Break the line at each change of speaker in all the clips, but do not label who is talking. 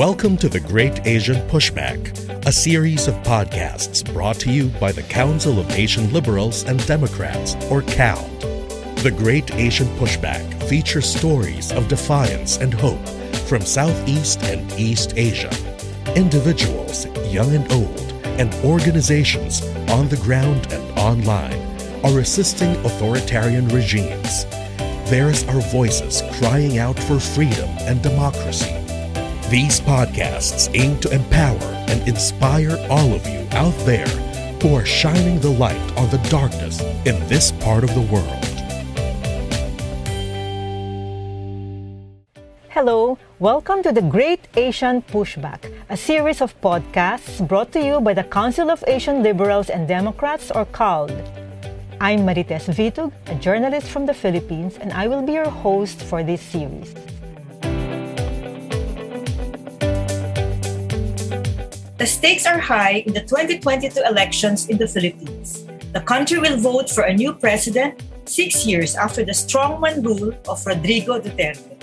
Welcome to the Great Asian Pushback, a series of podcasts brought to you by the Council of Asian Liberals and Democrats, or CALD. The Great Asian Pushback features stories of defiance and hope from Southeast and East Asia. Individuals, young and old, and organizations on the ground and online are assisting authoritarian regimes. Theirs are voices crying out for freedom and democracy. These podcasts aim to empower and inspire all of you out there who are shining the light on the darkness in this part of the world.
Hello, welcome to the Great Asian Pushback, a series of podcasts brought to you by the Council of Asian Liberals and Democrats, or CALD. I'm Marites Vitug, a journalist from the Philippines, and I will be your host for this series.
The stakes are high in the 2022 elections in the Philippines. The country will vote for a new president six years after the strongman rule of Rodrigo Duterte.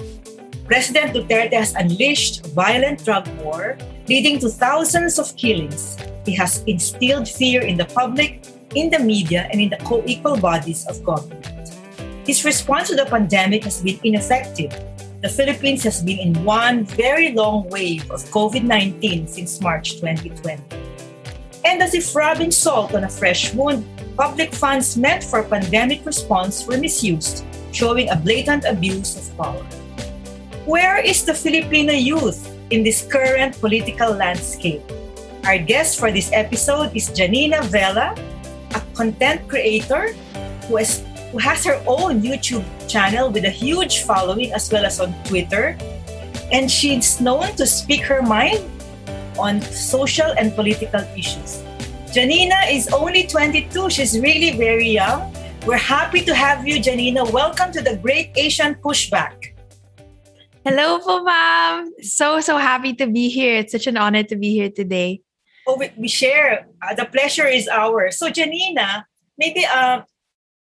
President Duterte has unleashed a violent drug war, leading to thousands of killings. He has instilled fear in the public, in the media, and in the co equal bodies of government. His response to the pandemic has been ineffective the Philippines has been in one very long wave of COVID 19 since March 2020. And as if rubbing salt on a fresh wound, public funds meant for pandemic response were misused, showing a blatant abuse of power. Where is the Filipino youth in this current political landscape? Our guest for this episode is Janina Vela, a content creator who has who has her own YouTube channel with a huge following as well as on Twitter. And she's known to speak her mind on social and political issues. Janina is only 22. She's really very young. We're happy to have you, Janina. Welcome to the Great Asian Pushback.
Hello po, ma'am. So, so happy to be here. It's such an honor to be here today.
Oh, we, we share. Uh, the pleasure is ours. So, Janina, maybe uh,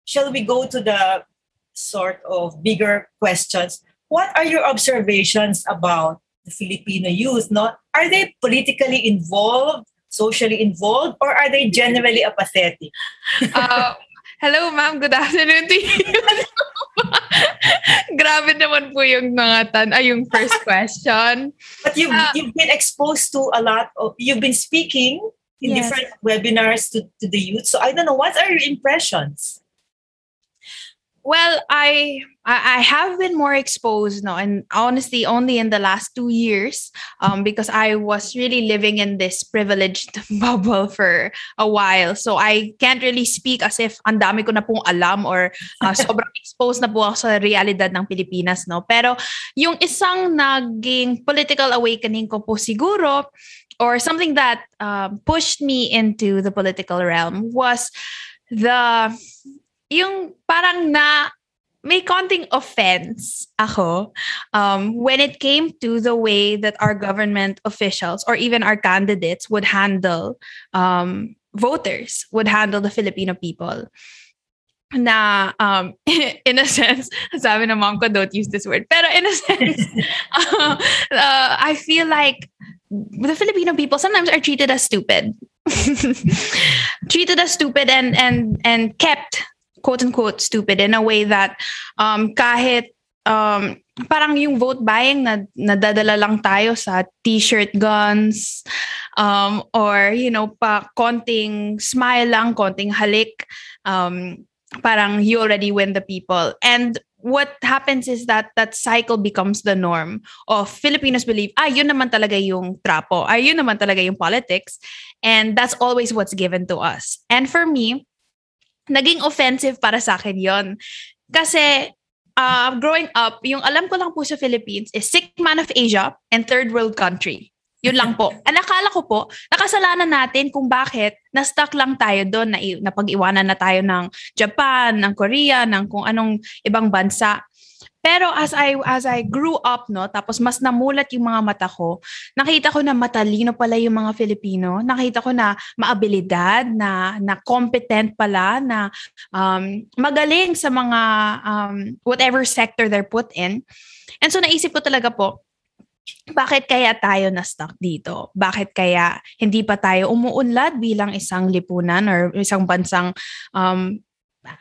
shall we go to the sort of bigger questions? What are your observations about the Filipino youth? Not are they politically involved, socially involved, or are they generally apathetic?
uh, hello, ma'am. Good afternoon to you. Grabe naman po yung mga tan ay yung first question.
But you've, uh, you've been exposed to a lot of, you've been speaking in yes. different webinars to, to the youth. So I don't know, what are your impressions?
Well, I I have been more exposed no, and honestly, only in the last two years, um, because I was really living in this privileged bubble for a while. So I can't really speak as if ang dami ko na pong alam or uh, sobrang exposed na po ako sa realidad ng Pilipinas, no. Pero yung isang naging political awakening ko po siguro, or something that um, pushed me into the political realm was the yung parang na may konting offense ako um, when it came to the way that our government officials or even our candidates would handle um, voters, would handle the Filipino people. Na, um, in a sense, sabi ng mom ko, don't use this word. Pero in a sense, uh, uh, I feel like the Filipino people sometimes are treated as stupid. treated as stupid and and and kept quote unquote stupid in a way that um, kahit um, parang yung vote buying na nadadala lang tayo sa t-shirt guns um, or you know pa konting smile lang konting halik um, parang you already win the people. And what happens is that that cycle becomes the norm of Filipinos believe ah yun naman talaga yung trapo. Ah yun naman talaga yung politics. And that's always what's given to us. And for me naging offensive para sa akin yon Kasi uh, growing up, yung alam ko lang po sa Philippines is sick man of Asia and third world country. Yun lang po. Ang akala ko po, nakasalanan natin kung bakit na-stuck lang tayo doon, na, napag-iwanan na tayo ng Japan, ng Korea, ng kung anong ibang bansa. Pero as I as I grew up no, tapos mas namulat yung mga mata ko, nakita ko na matalino pala yung mga Filipino. Nakita ko na maabilidad, na na competent pala, na um, magaling sa mga um, whatever sector they're put in. And so naisip ko talaga po, bakit kaya tayo na stuck dito? Bakit kaya hindi pa tayo umuunlad bilang isang lipunan or isang bansang um,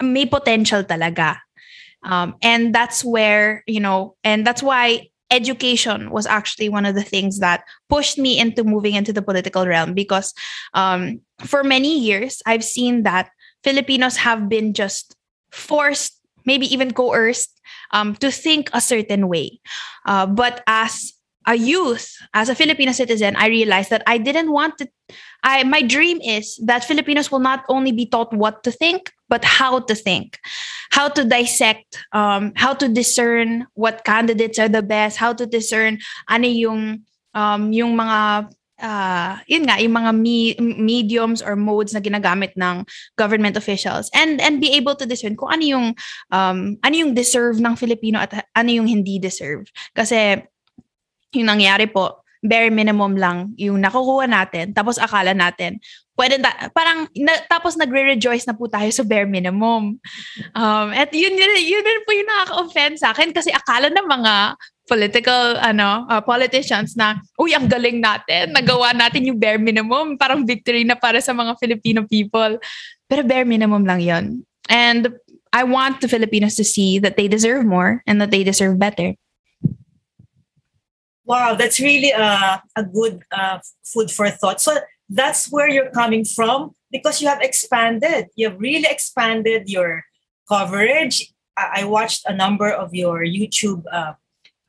may potential talaga? Um, and that's where, you know, and that's why education was actually one of the things that pushed me into moving into the political realm because um, for many years, I've seen that Filipinos have been just forced, maybe even coerced, um, to think a certain way. Uh, but as a youth, as a Filipino citizen, I realized that I didn't want to. I my dream is that Filipinos will not only be taught what to think, but how to think, how to dissect, um, how to discern what candidates are the best, how to discern ano yung um, yung mga uh, yun nga, yung mga me- mediums or modes na ginagamit ng government officials and and be able to discern kung ano yung um, ano yung deserve ng Filipino at ano yung hindi deserve. Kasi yung nangyari po, bare minimum lang yung nakukuha natin. Tapos akala natin, pwede na, parang, na, tapos nagre-rejoice na po tayo sa bare minimum. Um, at yun, yun, yun, yun po yung nakaka-offend sa akin kasi akala ng mga political ano uh, politicians na uy ang galing natin nagawa natin yung bare minimum parang victory na para sa mga Filipino people pero bare minimum lang yon and I want the Filipinos to see that they deserve more and that they deserve better
Wow, that's really a, a good uh, food for thought. So that's where you're coming from because you have expanded. You have really expanded your coverage. I, I watched a number of your YouTube uh,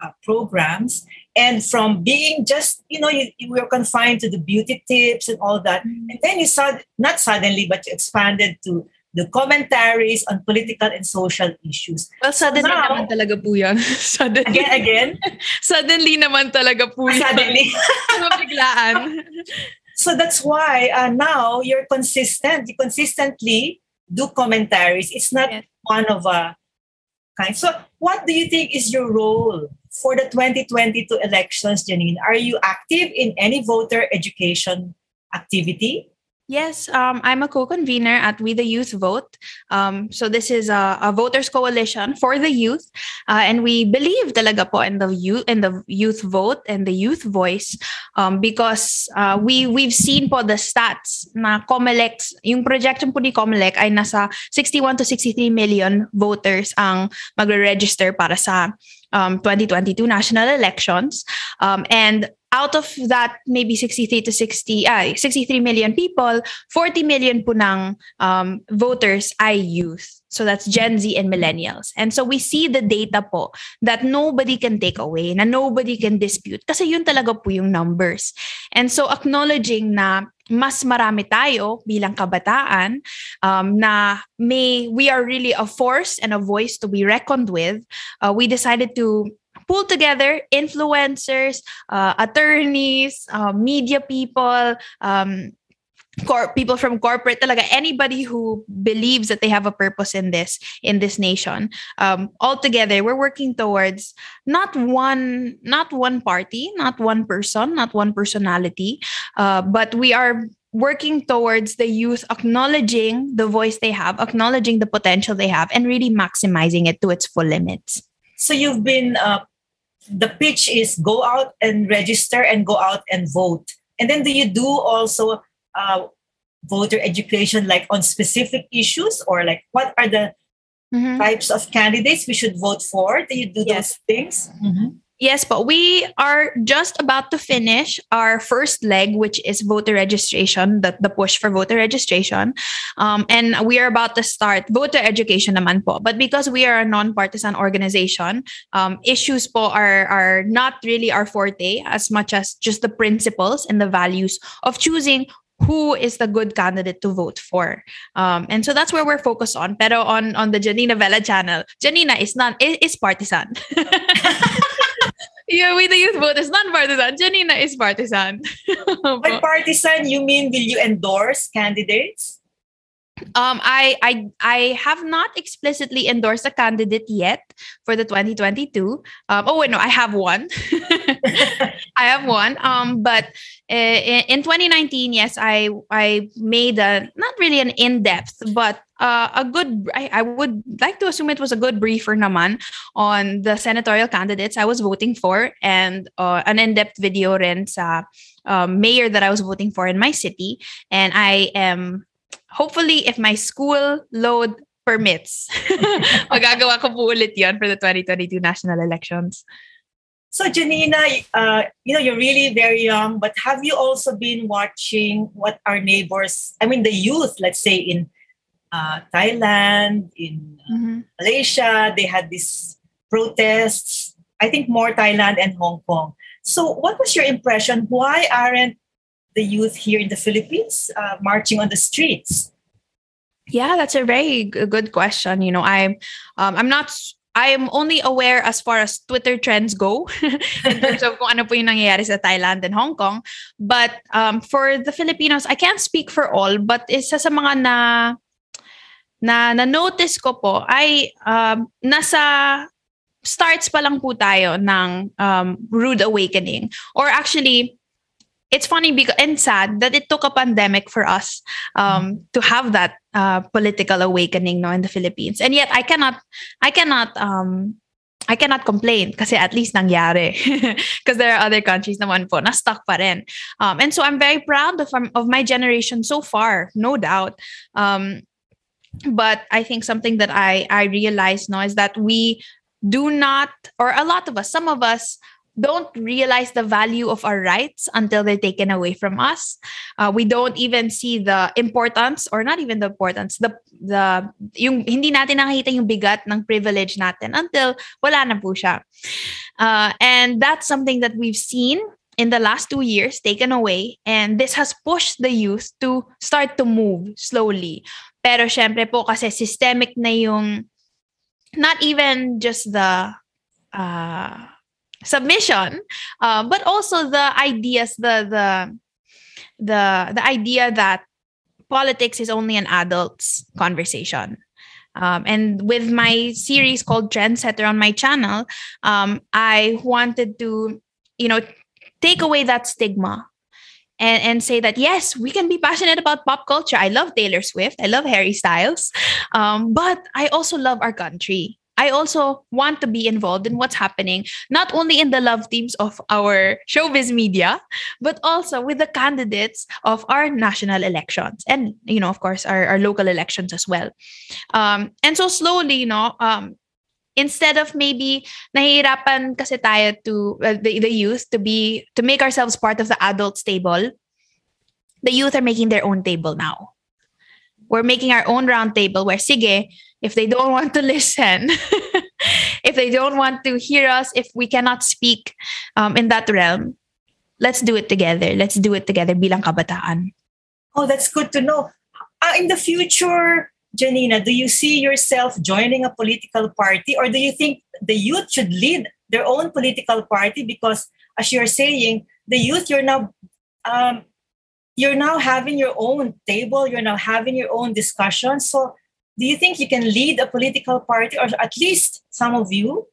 uh, programs, and from being just you know you, you were confined to the beauty tips and all that, mm-hmm. and then you saw not suddenly, but you expanded to the commentaries on political and social issues.
Well, suddenly so naman talaga po yan. suddenly.
Again, again?
suddenly naman talaga po
yan. Suddenly.
Mabiglaan.
so that's why uh, now you're consistent. You consistently do commentaries. It's not yes. one of a kind. So what do you think is your role for the 2022 elections, Janine? Are you active in any voter education activity?
Yes, um, I'm a co-convener at We the Youth Vote. Um, so this is a, a, voters coalition for the youth, uh, and we believe talaga po in the youth in the youth vote and the youth voice um, because uh, we we've seen po the stats na Comelec, yung projection po ni Comelec ay nasa 61 to 63 million voters ang magre-register para sa um, 2022 national elections. Um, and out of that, maybe 63 to 60, uh, 63 million people, 40 million po ng um, voters ay youth. So that's Gen Z and millennials. And so we see the data po that nobody can take away, na nobody can dispute. Kasi yun talaga po yung numbers. And so acknowledging na mas marami tayo bilang kabataan um, na may we are really a force and a voice to be reckoned with, uh, we decided to pull together influencers, uh, attorneys, uh, media people, um, cor- people from corporate talaga anybody who believes that they have a purpose in this in this nation. Um all together we're working towards not one not one party not one person not one personality uh, but we are working towards the youth acknowledging the voice they have acknowledging the potential they have and really maximizing it to its full limits.
So you've been uh, the pitch is go out and register and go out and vote and then do you do also uh, voter education like on specific issues or like what are the mm-hmm. types of candidates we should vote for do you do yes. those things mm-hmm.
Yes, but we are just about to finish our first leg, which is voter registration, the, the push for voter registration. Um, and we are about to start voter education naman po. But because we are a non-partisan organization, um, issues po are, are not really our forte as much as just the principles and the values of choosing who is the good candidate to vote for. Um, and so that's where we're focused on. Pero on on the Janina Vela channel, Janina is not is, is partisan. yeah, with the youth vote is non-partisan. Janina is partisan.
By partisan, you mean will you endorse candidates?
Um, I I I have not explicitly endorsed a candidate yet for the 2022. Um, oh wait, no, I have one. I have one. Um, but uh, in, in 2019, yes, I I made a not really an in-depth, but uh, a good I, I would like to assume it was a good briefer naman on the senatorial candidates I was voting for and uh, an in-depth video rin sa um, mayor that I was voting for in my city. And I am hopefully if my school load permits magagawa ko po ulit yon for the 2022 national elections.
So, Janina, uh, you know, you're really very young, but have you also been watching what our neighbors, I mean, the youth, let's say in uh, Thailand, in uh, mm-hmm. Malaysia, they had these protests. I think more Thailand and Hong Kong. So, what was your impression? Why aren't the youth here in the Philippines uh, marching on the streets?
Yeah, that's a very good question. You know, I'm um, I'm not I am only aware as far as Twitter trends go in terms of kung ano po yung nangyayari sa Thailand and Hong Kong. But um, for the Filipinos, I can't speak for all, but isa sa mga na na na-notice ko po ay um, nasa starts pa lang po tayo ng um, rude awakening. Or actually, it's funny because and sad that it took a pandemic for us um, to have that uh, political awakening no in the Philippines and yet I cannot I cannot um, I cannot complain kasi at least nangyari because there are other countries naman po na stuck pa rin. Um, and so I'm very proud of, um, of my generation so far, no doubt. Um, but I think something that I, I realize now is that we do not, or a lot of us, some of us don't realize the value of our rights until they're taken away from us. Uh, we don't even see the importance or not even the importance the the yung hindi natin nakita yung bigat ng privilege natin until wala na po siya. Uh, and that's something that we've seen in the last two years taken away and this has pushed the youth to start to move slowly. Pero syempre po kasi systemic na yung not even just the uh, submission, uh, but also the ideas, the the the the idea that politics is only an adult's conversation. Um, and with my series called Trendsetter on my channel, um, I wanted to, you know, take away that stigma and, and say that yes, we can be passionate about pop culture. I love Taylor Swift, I love Harry Styles, um, but I also love our country. I also want to be involved in what's happening, not only in the love teams of our showbiz media, but also with the candidates of our national elections and, you know, of course, our, our local elections as well. Um, and so slowly, you know, um, instead of maybe nahihirapan kasi tayo to the, the youth to be to make ourselves part of the adults table the youth are making their own table now we're making our own round table where sige if they don't want to listen, if they don't want to hear us, if we cannot speak um, in that realm, let's do it together. Let's do it together bilang kabataan.
Oh, that's good to know. Uh, in the future, Janina, do you see yourself joining a political party or do you think the youth should lead their own political party? Because as you're saying, the youth, you're now um, you're now having your own table, you're now having your own discussion. So do you think you can lead a political party or at least some of you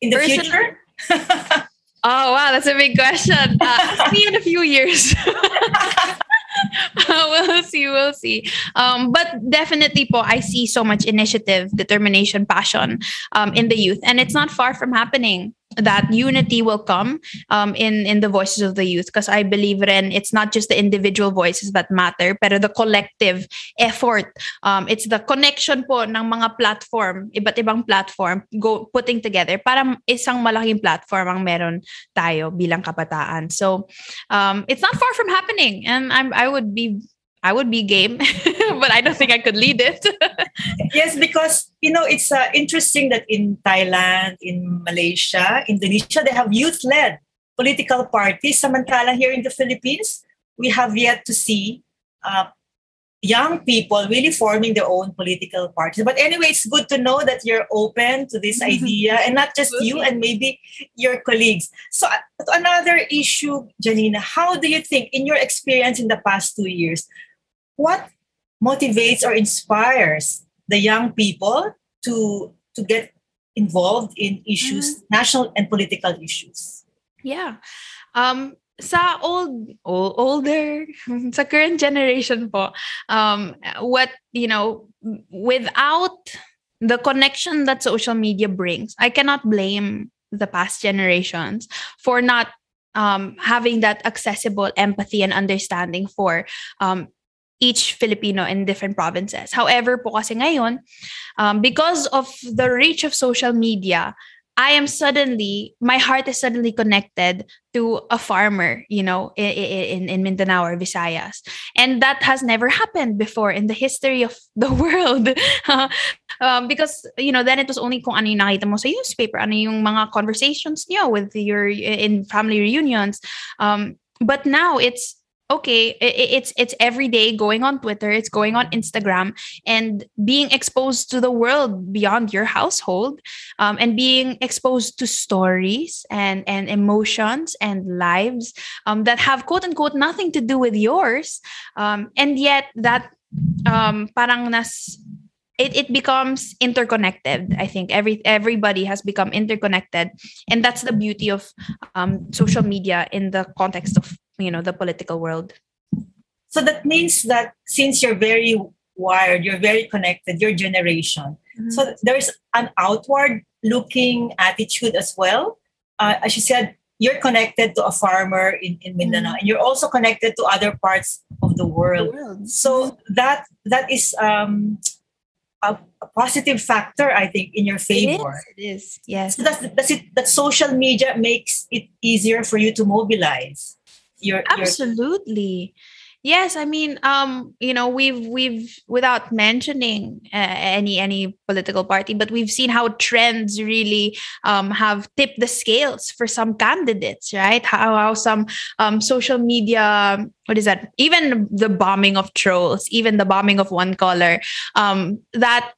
in the Person- future?
oh wow, that's a big question. Uh, me in a few years. we'll see, we'll see. Um, but definitely, po, I see so much initiative, determination, passion um, in the youth, and it's not far from happening that unity will come um, in in the voices of the youth. Because I believe in it's not just the individual voices that matter pero the collective effort um, it's the connection po ng mga platform iba't ibang platform go putting together para isang malaking platform ang meron tayo bilang kabataan. So um, it's not far from happening and I'm I would be I would be game, but I don't think I could lead it.
yes, because you know it's uh, interesting that in Thailand, in Malaysia, Indonesia, they have youth-led political parties. Samantala, here in the Philippines, we have yet to see uh, young people really forming their own political parties. But anyway, it's good to know that you're open to this mm-hmm. idea, and not just you, and maybe your colleagues. So, uh, another issue, Janina, how do you think, in your experience in the past two years, what motivates or inspires the young people to to get involved in issues, mm-hmm. national and political issues?
Yeah. Um, sa old, old older sa current generation po um what you know without the connection that social media brings, I cannot blame the past generations for not um, having that accessible empathy and understanding for um, each Filipino in different provinces. However, po kasi ngayon, um, because of the reach of social media, I am suddenly, my heart is suddenly connected to a farmer, you know, in, in, in Mindanao or Visayas. And that has never happened before in the history of the world. um, because, you know, then it was only kung ano yung nakita mo sa newspaper, ano yung mga conversations niyo with your, in family reunions. Um, but now it's okay it's it's every day going on twitter it's going on instagram and being exposed to the world beyond your household um, and being exposed to stories and and emotions and lives um, that have quote unquote nothing to do with yours um, and yet that um, parang nas it, it becomes interconnected i think. Every everybody has become interconnected and that's the beauty of um, social media in the context of you know the political world
so that means that since you're very wired you're very connected your generation mm-hmm. so there's an outward looking attitude as well uh, as you said you're connected to a farmer in, in Mindanao mm-hmm. and you're also connected to other parts of the world, the world. so that that is um a, a, positive factor, I think, in your favor.
It is. It is. Yes.
So that's, that's it. That social media makes it easier for you to mobilize. Your,
Absolutely. Your, Yes, I mean, um, you know, we've we've without mentioning uh, any any political party, but we've seen how trends really um, have tipped the scales for some candidates, right? How how some um, social media, what is that? Even the bombing of trolls, even the bombing of one caller, um, that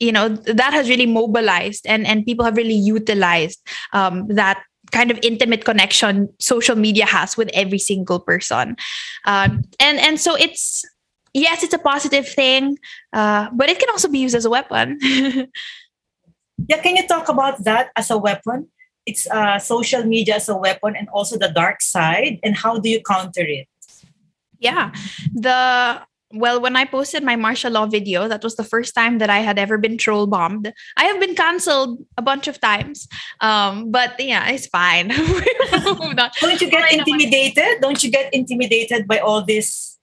you know that has really mobilized and and people have really utilized um, that kind of intimate connection social media has with every single person. Um, and and so it's yes it's a positive thing uh, but it can also be used as a weapon.
Yeah can you talk about that as a weapon? It's uh, social media as a weapon and also the dark side and how do you counter it?
Yeah. The well, when I posted my martial law video, that was the first time that I had ever been troll bombed. I have been canceled a bunch of times, um, but yeah, it's fine.
Don't you get intimidated? Don't you get intimidated by all this,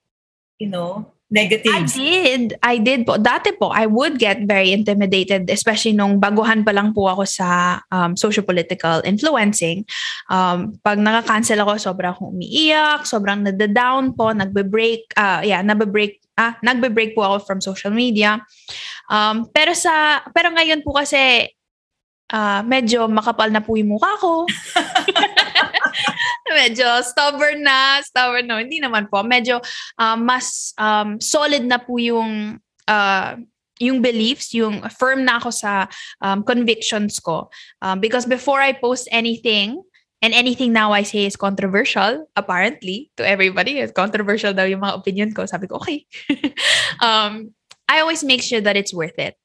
you know, negatives.
I did. I did po. Dati po, I would get very intimidated, especially nung baguhan pa lang po ako sa um, social-political influencing. Um, pag nakakancel ako, sobrang umiiyak, sobrang nada-down po, nagbe-break, uh, yeah, nagbe-break, ah, nagbe-break po ako from social media. Um, pero sa, pero ngayon po kasi, uh, medyo makapal na po yung mukha ko. medyo stubborn na, stubborn no, hindi naman po. Medyo uh, mas um, solid na po yung uh, yung beliefs, yung firm na ako sa um, convictions ko. Um, because before I post anything, and anything now I say is controversial, apparently, to everybody. It's controversial daw yung mga opinion ko. Sabi ko, okay. um, I always make sure that it's worth it.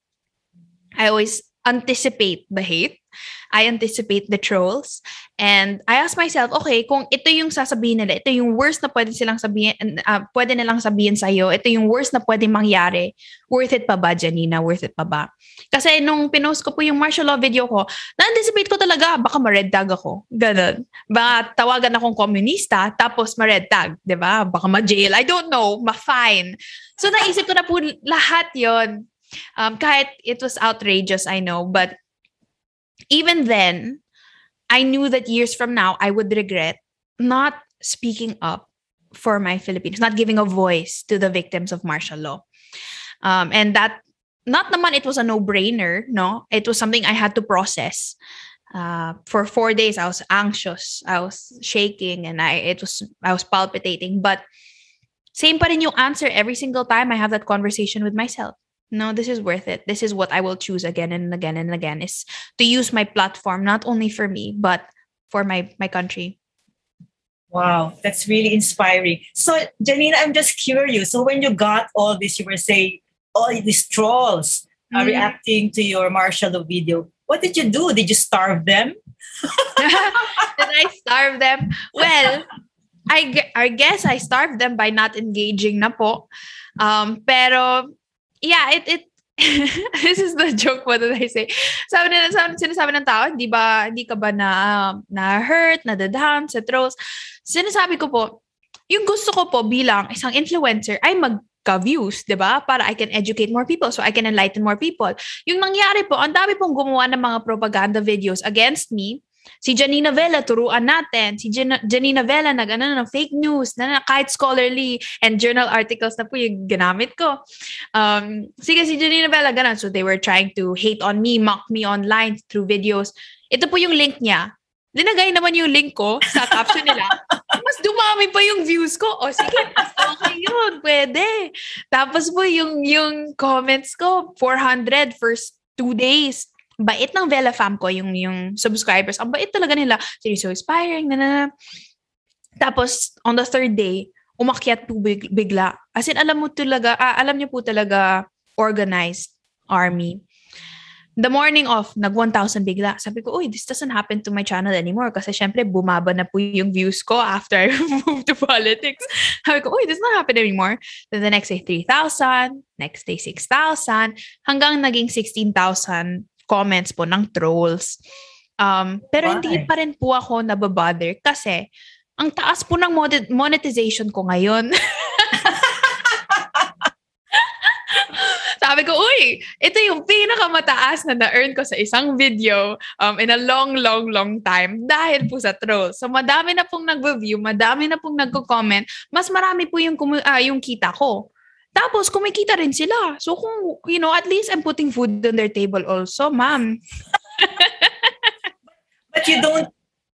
I always anticipate the hate. I anticipate the trolls. And I ask myself, okay, kung ito yung sasabihin nila, ito yung worst na pwede silang sabihin, uh, pwede nilang sabihin sa'yo, ito yung worst na pwede mangyari, worth it pa ba, Janina? Worth it pa ba? Kasi nung pinost ko po yung martial law video ko, na-anticipate ko talaga, baka ma-red tag ako. Ganun. Baka tawagan akong komunista, tapos ma-red tag, di ba? Baka ma-jail. I don't know, ma-fine. So naisip ko na po lahat yon um, kahit it was outrageous, I know, but even then, I knew that years from now, I would regret not speaking up for my Filipinos, not giving a voice to the victims of martial law. Um, and that, not the naman it was a no-brainer, no? It was something I had to process. Uh, for four days, I was anxious, I was shaking, and I it was I was palpitating. But same pa rin yung answer every single time I have that conversation with myself no this is worth it. This is what i will choose again and again and again is to use my platform not only for me but for my my country.
Wow that's really inspiring. So janina i'm just curious. So when you got all this you were saying all these trolls mm-hmm. are reacting to your martial law video. What did you do? Did you starve them?
Did i starve them? Well I, I guess I starved them by not engaging na po. Um, pero yeah, it it this is the joke what did I say? Sabi nila, sabi, sinasabi ng tao, di ba, hindi ka ba na, na hurt, nadadhan sa trolls? Sinasabi ko po, yung gusto ko po bilang isang influencer ay mag ka-views, 'di ba? Para I can educate more people so I can enlighten more people. Yung nangyari po, ang dami pong gumawa ng mga propaganda videos against me. Si Janina Vela, turuan natin. Si Jan- Janina Vela, nag, ano, ng fake news, na, na kahit scholarly and journal articles na po yung ginamit ko. Um, sige, si Janina Vela, ganun. So they were trying to hate on me, mock me online through videos. Ito po yung link niya. Linagay naman yung link ko sa caption nila. Mas dumami pa yung views ko. O sige, okay yun, pwede. Tapos po yung, yung comments ko, 400 first two days bait ng Vela Fam ko, yung, yung subscribers. Ang bait talaga nila. So, so inspiring, na, na. Tapos, on the third day, umakyat po big, bigla. As in, alam mo talaga, ah, alam niyo po talaga organized army. The morning of, nag 1,000 bigla. Sabi ko, uy, this doesn't happen to my channel anymore. Kasi syempre, bumaba na po yung views ko after I moved to politics. Sabi ko, uy, this not happen anymore. Then the next day, 3,000. Next day, 6,000. Hanggang naging 16,000 comments po ng trolls. Um, pero Why? hindi pa rin po ako nababother kasi ang taas po ng monetization ko ngayon. Sabi ko, uy, ito yung pinakamataas na na-earn ko sa isang video um, in a long, long, long time dahil po sa trolls. So, madami na pong nag-view, madami na pong nagko-comment, mas marami po yung, uh, yung kita ko. Tapos, kumikita rin sila. So, kung, you know, at least I'm putting food on their table also, ma'am.
but you don't,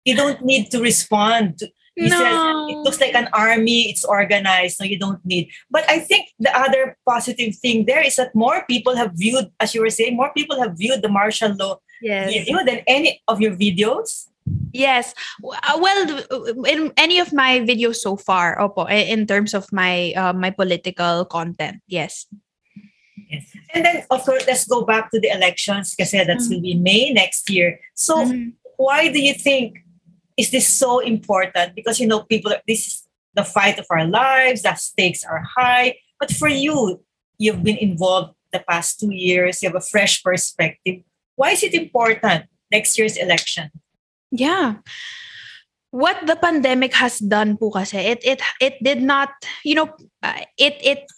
you don't need to respond. He no. says it looks like an army, it's organized, so you don't need. But I think the other positive thing there is that more people have viewed, as you were saying, more people have viewed the martial law yes. video than any of your videos.
Yes. Uh, well, in any of my videos so far, opo, in terms of my uh, my political content, yes.
Yes. And then, of course, let's go back to the elections because that's mm-hmm. will be May next year. So, mm-hmm. why do you think is this so important? Because you know, people, this is the fight of our lives. The stakes are high. But for you, you've been involved the past two years. You have a fresh perspective. Why is it important next year's election?
Yeah. What the pandemic has done po kasi, it it it did not, you know, uh, it it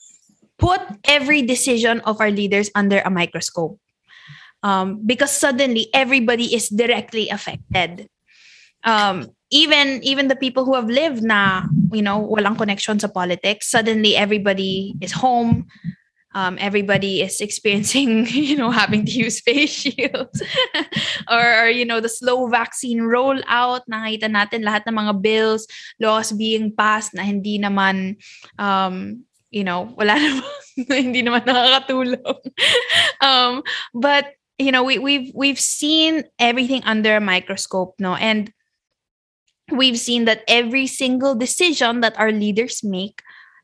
put every decision of our leaders under a microscope. Um, because suddenly everybody is directly affected. Um, even even the people who have lived na, you know, walang connection sa politics, suddenly everybody is home, um, everybody is experiencing, you know, having to use face shields or, or, you know, the slow vaccine rollout. Nakita natin lahat ng mga bills, laws being passed na hindi naman, um, you know, wala naman, hindi naman nakakatulong. um, but, you know, we, we've, we've seen everything under a microscope, no? And we've seen that every single decision that our leaders make,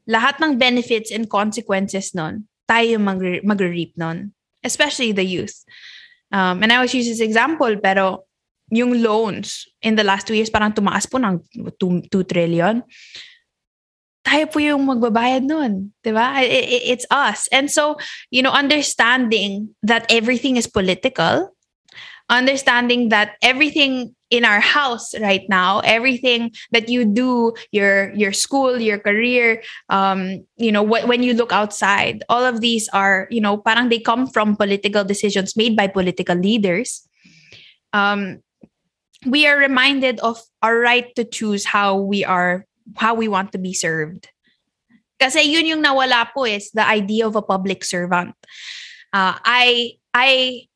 lahat ng benefits and consequences nun, tayo mag- mag-reap nun. Especially the youth. Um, and I always use this example, pero yung loans in the last two years parang tumaas po ng 2, 2 trillion. Tayo po yung magbabayad nun. Diba? It, it, it's us. And so, you know, understanding that everything is political, understanding that everything in our house right now everything that you do your your school your career um you know wh- when you look outside all of these are you know parang they come from political decisions made by political leaders. Um we are reminded of our right to choose how we are how we want to be served. Kasi yun yung nawala po is the idea of a public servant. Uh, i i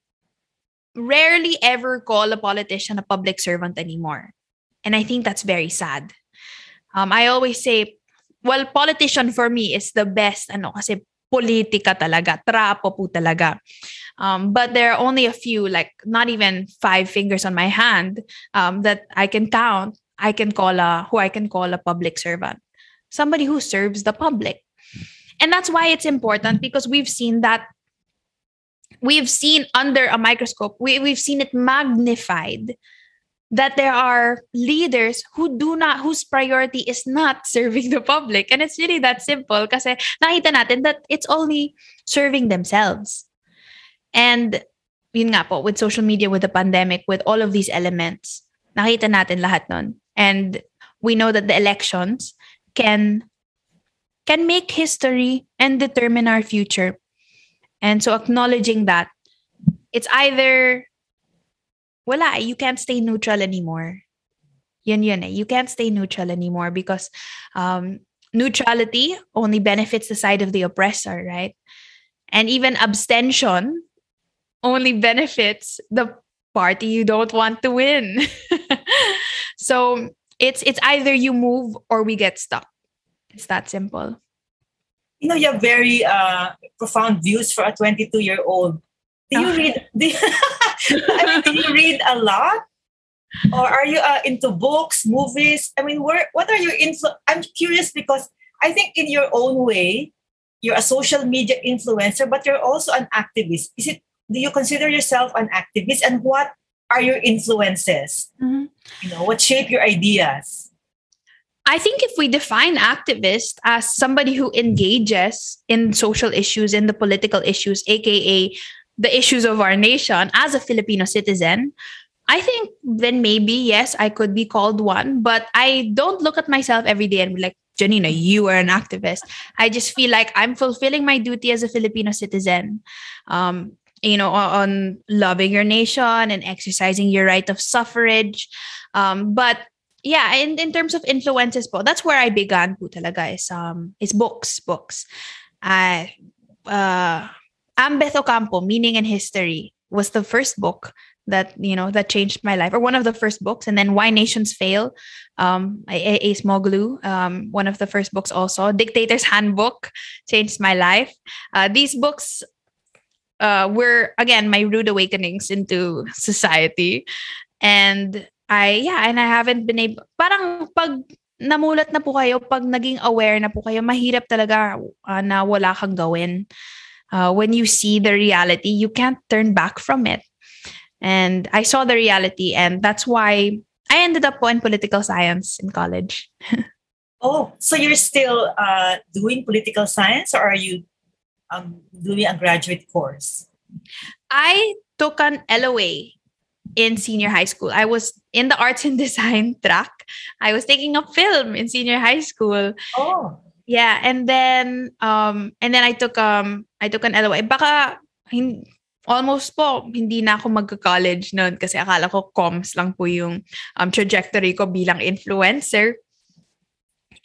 rarely ever call a politician a public servant anymore. And I think that's very sad. Um, I always say, well, politician for me is the best, ano, kasi politika talaga, trapo po talaga. Um, but there are only a few, like not even five fingers on my hand, um, that I can count. I can call a who I can call a public servant, somebody who serves the public, and that's why it's important because we've seen that we've seen under a microscope, we, we've seen it magnified that there are leaders who do not whose priority is not serving the public and it's really that simple kasi nakita natin that it's only serving themselves And yun nga po, with social media, with the pandemic, with all of these elements, nakita natin lahat nun. And we know that the elections can can make history and determine our future. And so acknowledging that it's either wala, you can't stay neutral anymore. Yun yun eh. You can't stay neutral anymore because um, neutrality only benefits the side of the oppressor, right? And even abstention only benefits the party you don't want to win. so it's it's either you move or we get stuck. It's that simple.
You know, you have very uh, profound views for a 22 year old. Do you oh. read? Do you, I mean, do you read a lot, or are you uh, into books, movies? I mean, where what are your influ? I'm curious because I think in your own way, you're a social media influencer, but you're also an activist. Is it? Do you consider yourself an activist, and what are your influences? Mm-hmm. You know, what shape your ideas?
I think if we define activist as somebody who engages in social issues, in the political issues, aka the issues of our nation as a Filipino citizen, I think then maybe, yes, I could be called one, but I don't look at myself every day and be like, Janina, you are an activist. I just feel like I'm fulfilling my duty as a Filipino citizen. Um, you know, on, loving your nation and exercising your right of suffrage. Um, but yeah, in, in terms of influences po, that's where I began po talaga is, um, is books, books. Uh, uh, Ambeth Ocampo, Meaning and History, was the first book that you know that changed my life or one of the first books. And then why nations fail um Acemoglu um one of the first books also. Dictator's handbook changed my life. Uh, these books uh, were again my rude awakenings into society. And I yeah and I haven't been able parang pag namulat na po kayo pag naging aware na po kayo mahirap talaga uh, na wala kang gawin. Uh, when you see the reality you can't turn back from it. And I saw the reality and that's why I ended up in political science in college.
Oh so you're still uh, doing political science or are you um, doing a graduate course?
I took an LOA in senior high school. I was in the arts and design track. I was taking a film in senior high school.
Oh.
Yeah, and then um and then I took um I took an LOA. Baka hin, almost po hindi na ako magka-college noon kasi akala ko comms lang po yung um, trajectory ko bilang influencer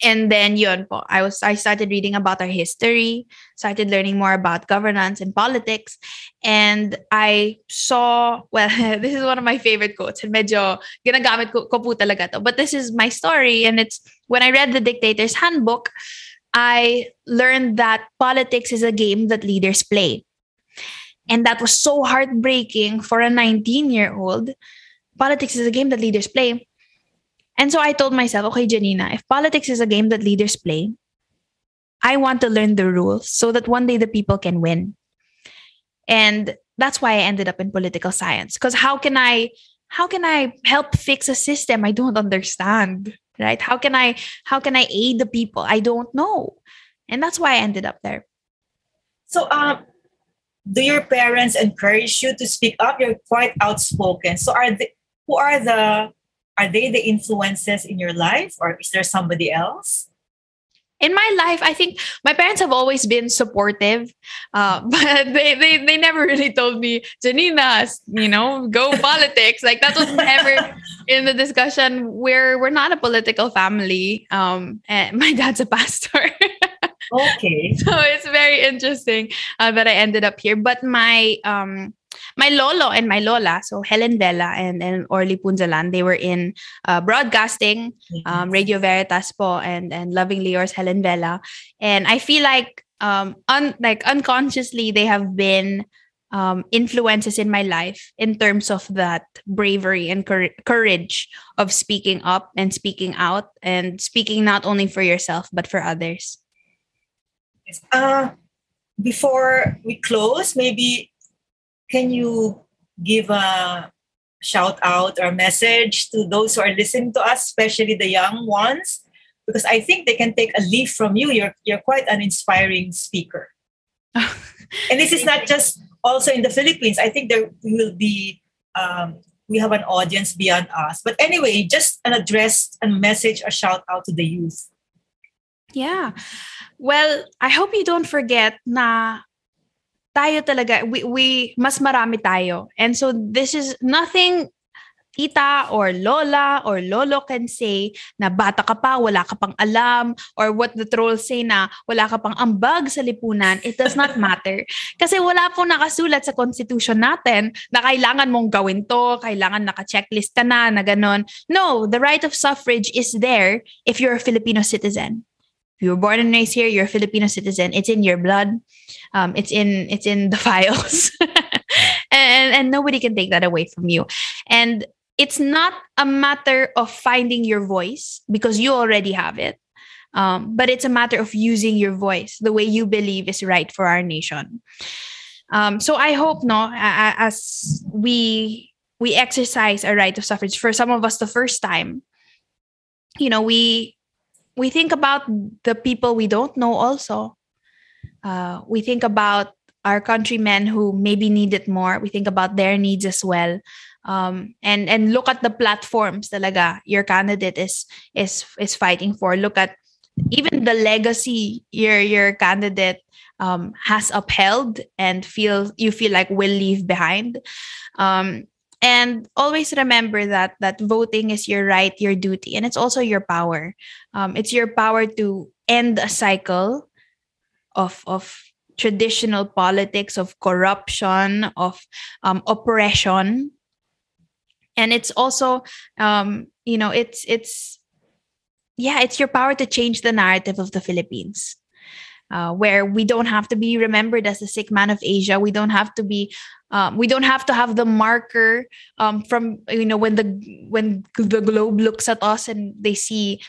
and then yun po, I was I started reading about our history, started learning more about governance and politics, and I saw well, this is one of my favorite quotes, and medyo ginagamit ko, ko po talaga to. But this is my story, and it's when I read the Dictator's Handbook, I learned that politics is a game that leaders play. And that was so heartbreaking for a 19 year old. Politics is a game that leaders play. And so I told myself, okay, Janina, if politics is a game that leaders play, I want to learn the rules so that one day the people can win. And that's why I ended up in political science. Because how can I how can I help fix a system I don't understand? Right? How can I how can I aid the people? I don't know. And that's why I ended up there.
So um do your parents encourage you to speak up? You're quite outspoken. So are they who are the are they the influences in your life or is there somebody else?
in my life, I think my parents have always been supportive, uh, but they, they they never really told me, Janina, you know, go politics. Like that was never in the discussion. We're we're not a political family. Um, and my dad's a pastor.
okay,
so it's very interesting uh, that I ended up here. But my um my lolo and my lola, so Helen Vela and, and Orly Punzalan, they were in uh, broadcasting, um, Radio Veritas po, and, and Lovingly Yours, Helen Vela. And I feel like, um, un- like unconsciously, they have been um, influences in my life in terms of that bravery and cor- courage of speaking up and speaking out and speaking not only for yourself, but for others.
Uh, before we close, maybe can you give a shout out or message to those who are listening to us, especially the young ones? Because I think they can take a leaf from you. You're you're quite an inspiring speaker. and this is not just also in the Philippines, I think there will be um, we have an audience beyond us. But anyway, just an address and message, a shout out to the youth.
Yeah. Well, I hope you don't forget na tayo talaga, we, we, mas marami tayo. And so this is nothing tita or lola or lolo can say na bata ka pa, wala ka pang alam, or what the trolls say na wala ka pang ambag sa lipunan, it does not matter. Kasi wala pong nakasulat sa constitution natin na kailangan mong gawin to, kailangan naka-checklist ka na, na ganon. No, the right of suffrage is there if you're a Filipino citizen. If you were born and raised here, you're a Filipino citizen. It's in your blood. Um, it's in it's in the files. and and nobody can take that away from you. And it's not a matter of finding your voice because you already have it. Um, but it's a matter of using your voice the way you believe is right for our nation. Um, so I hope, no, as we we exercise our right of suffrage for some of us the first time, you know, we we think about the people we don't know. Also, uh, we think about our countrymen who maybe need it more. We think about their needs as well um, and and look at the platforms talaga your candidate is is is fighting for look at even the legacy your your candidate um, has upheld and feel you feel like will leave behind um, and always remember that that voting is your right your duty and it's also your power. Um, it's your power to end a cycle of of traditional politics of corruption of um, oppression. And it's also um you know it's it's yeah it's your power to change the narrative of the philippines uh, where we don't have to be remembered as the sick man of asia we don't have to be um, we don't have to have the marker um, from you know when the when the globe looks at us and they see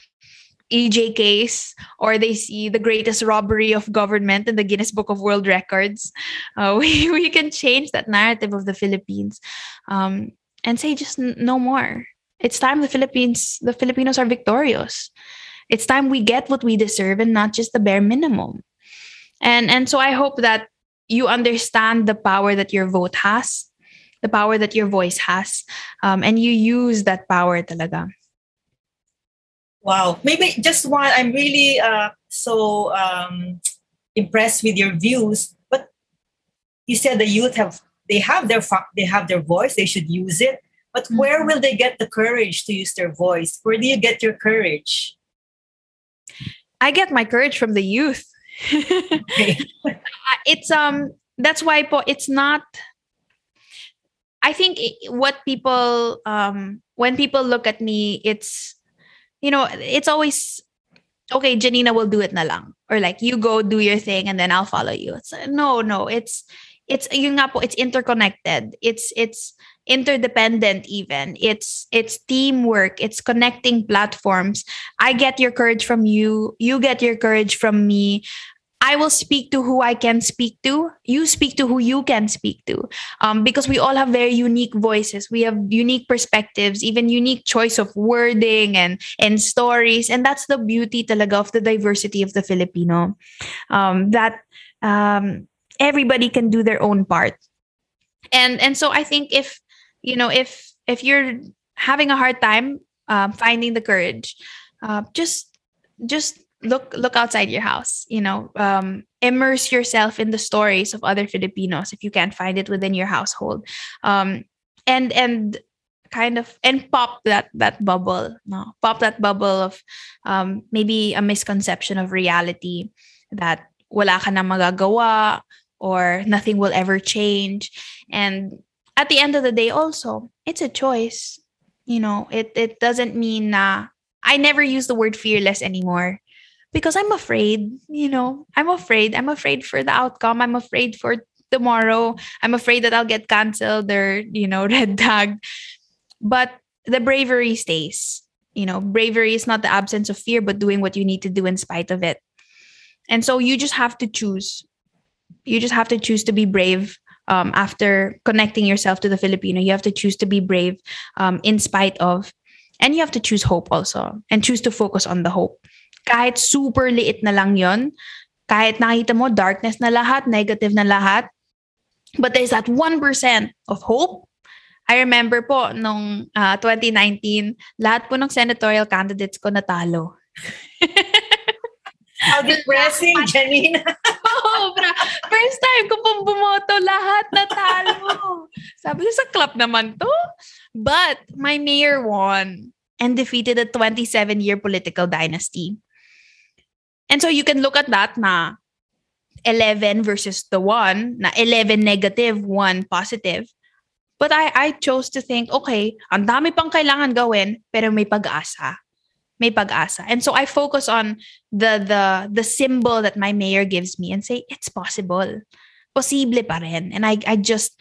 EJKs or they see the greatest robbery of government in the Guinness Book of World Records. Uh, we, we can change that narrative of the Philippines. Um, and say just no more. It's time the Philippines, the Filipinos are victorious. It's time we get what we deserve and not just the bare minimum. And and so I hope that you understand the power that your vote has, the power that your voice has, um, and you use that power talaga.
Wow, maybe just one. I'm really uh, so um, impressed with your views. But you said the youth have they have their they have their voice they should use it but mm-hmm. where will they get the courage to use their voice where do you get your courage
i get my courage from the youth. It's um that's why po, it's not i think what people um when people look at me it's you know it's always okay janina will do it na lang. Or like you go do your thing and then i'll follow you. It's no no it's it's yung nga po it's interconnected it's it's interdependent even it's it's teamwork it's connecting platforms i get your courage from you you get your courage from me I will speak to who I can speak to. You speak to who you can speak to. Um, because we all have very unique voices. We have unique perspectives, even unique choice of wording and and stories. And that's the beauty talaga of the diversity of the Filipino. Um, that um, everybody can do their own part. And and so i think if you know if if you're having a hard time um, finding the courage uh, just just look look outside your house you know um, immerse yourself in the stories of other filipinos if you can't find it within your household. Um, and and kind of and pop that that bubble no pop that bubble of um, maybe a misconception of reality that wala ka na magagawa or nothing will ever change. And at the end of the day also it's a choice. You know it it doesn't mean uh, i never use the word fearless anymore because i'm afraid you know i'm afraid i'm afraid for the outcome. I'm afraid for tomorrow. I'm afraid that i'll get canceled or you know red tagged but the bravery stays. You know bravery is not the absence of fear but doing what you need to do in spite of it. And so you just have to choose you just have to choose to be brave um, after connecting yourself to the Filipino. You have to choose to be brave um, in spite of, and you have to choose hope also and choose to focus on the hope. Kahit super liit na lang yon, kahit nakita mo darkness na lahat, negative na lahat, But there's that 1% of hope. I remember po nung uh, 2019, lahat po ng senatorial candidates ko natalo.
How depressing, Janina.
Sobra. First time ko pong bumoto, lahat natalo. Sabi ko, sa club naman to. But my mayor won and defeated a 27-year political dynasty. And so you can look at that na 11 versus the 1, na 11 negative, 1 positive. But I, I chose to think, okay, ang dami pang kailangan gawin, pero may pag-asa. May pag-asa. And so I focus on the the the symbol that my mayor gives me and say, it's possible. Posible pa rin. And I, I just,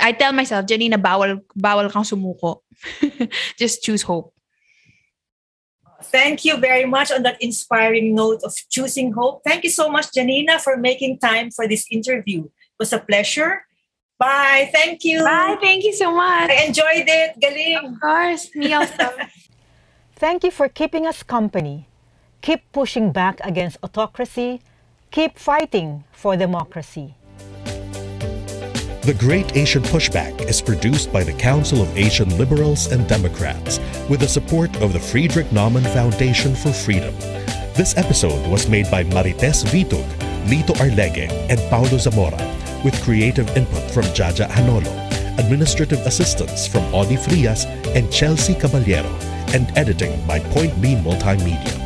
I tell myself, Janina, bawal, bawal kang sumuko. just choose hope.
Thank you very much on that inspiring note of choosing hope. Thank you so much, Janina, for making time for this interview. It was a pleasure. Bye. Thank you.
Bye. Thank you so much.
I enjoyed it. Galing.
Of course. Me also.
Thank you for keeping us company. Keep pushing back against autocracy. Keep fighting for democracy.
The Great Asian Pushback is produced by the Council of Asian Liberals and Democrats with the support of the Friedrich Naumann Foundation for Freedom. This episode was made by Marites Vitug, Lito Arlegue, and Paulo Zamora, with creative input from Jaja Hanolo, administrative assistance from Audie Frias and Chelsea Caballero, and editing by Point B Multimedia.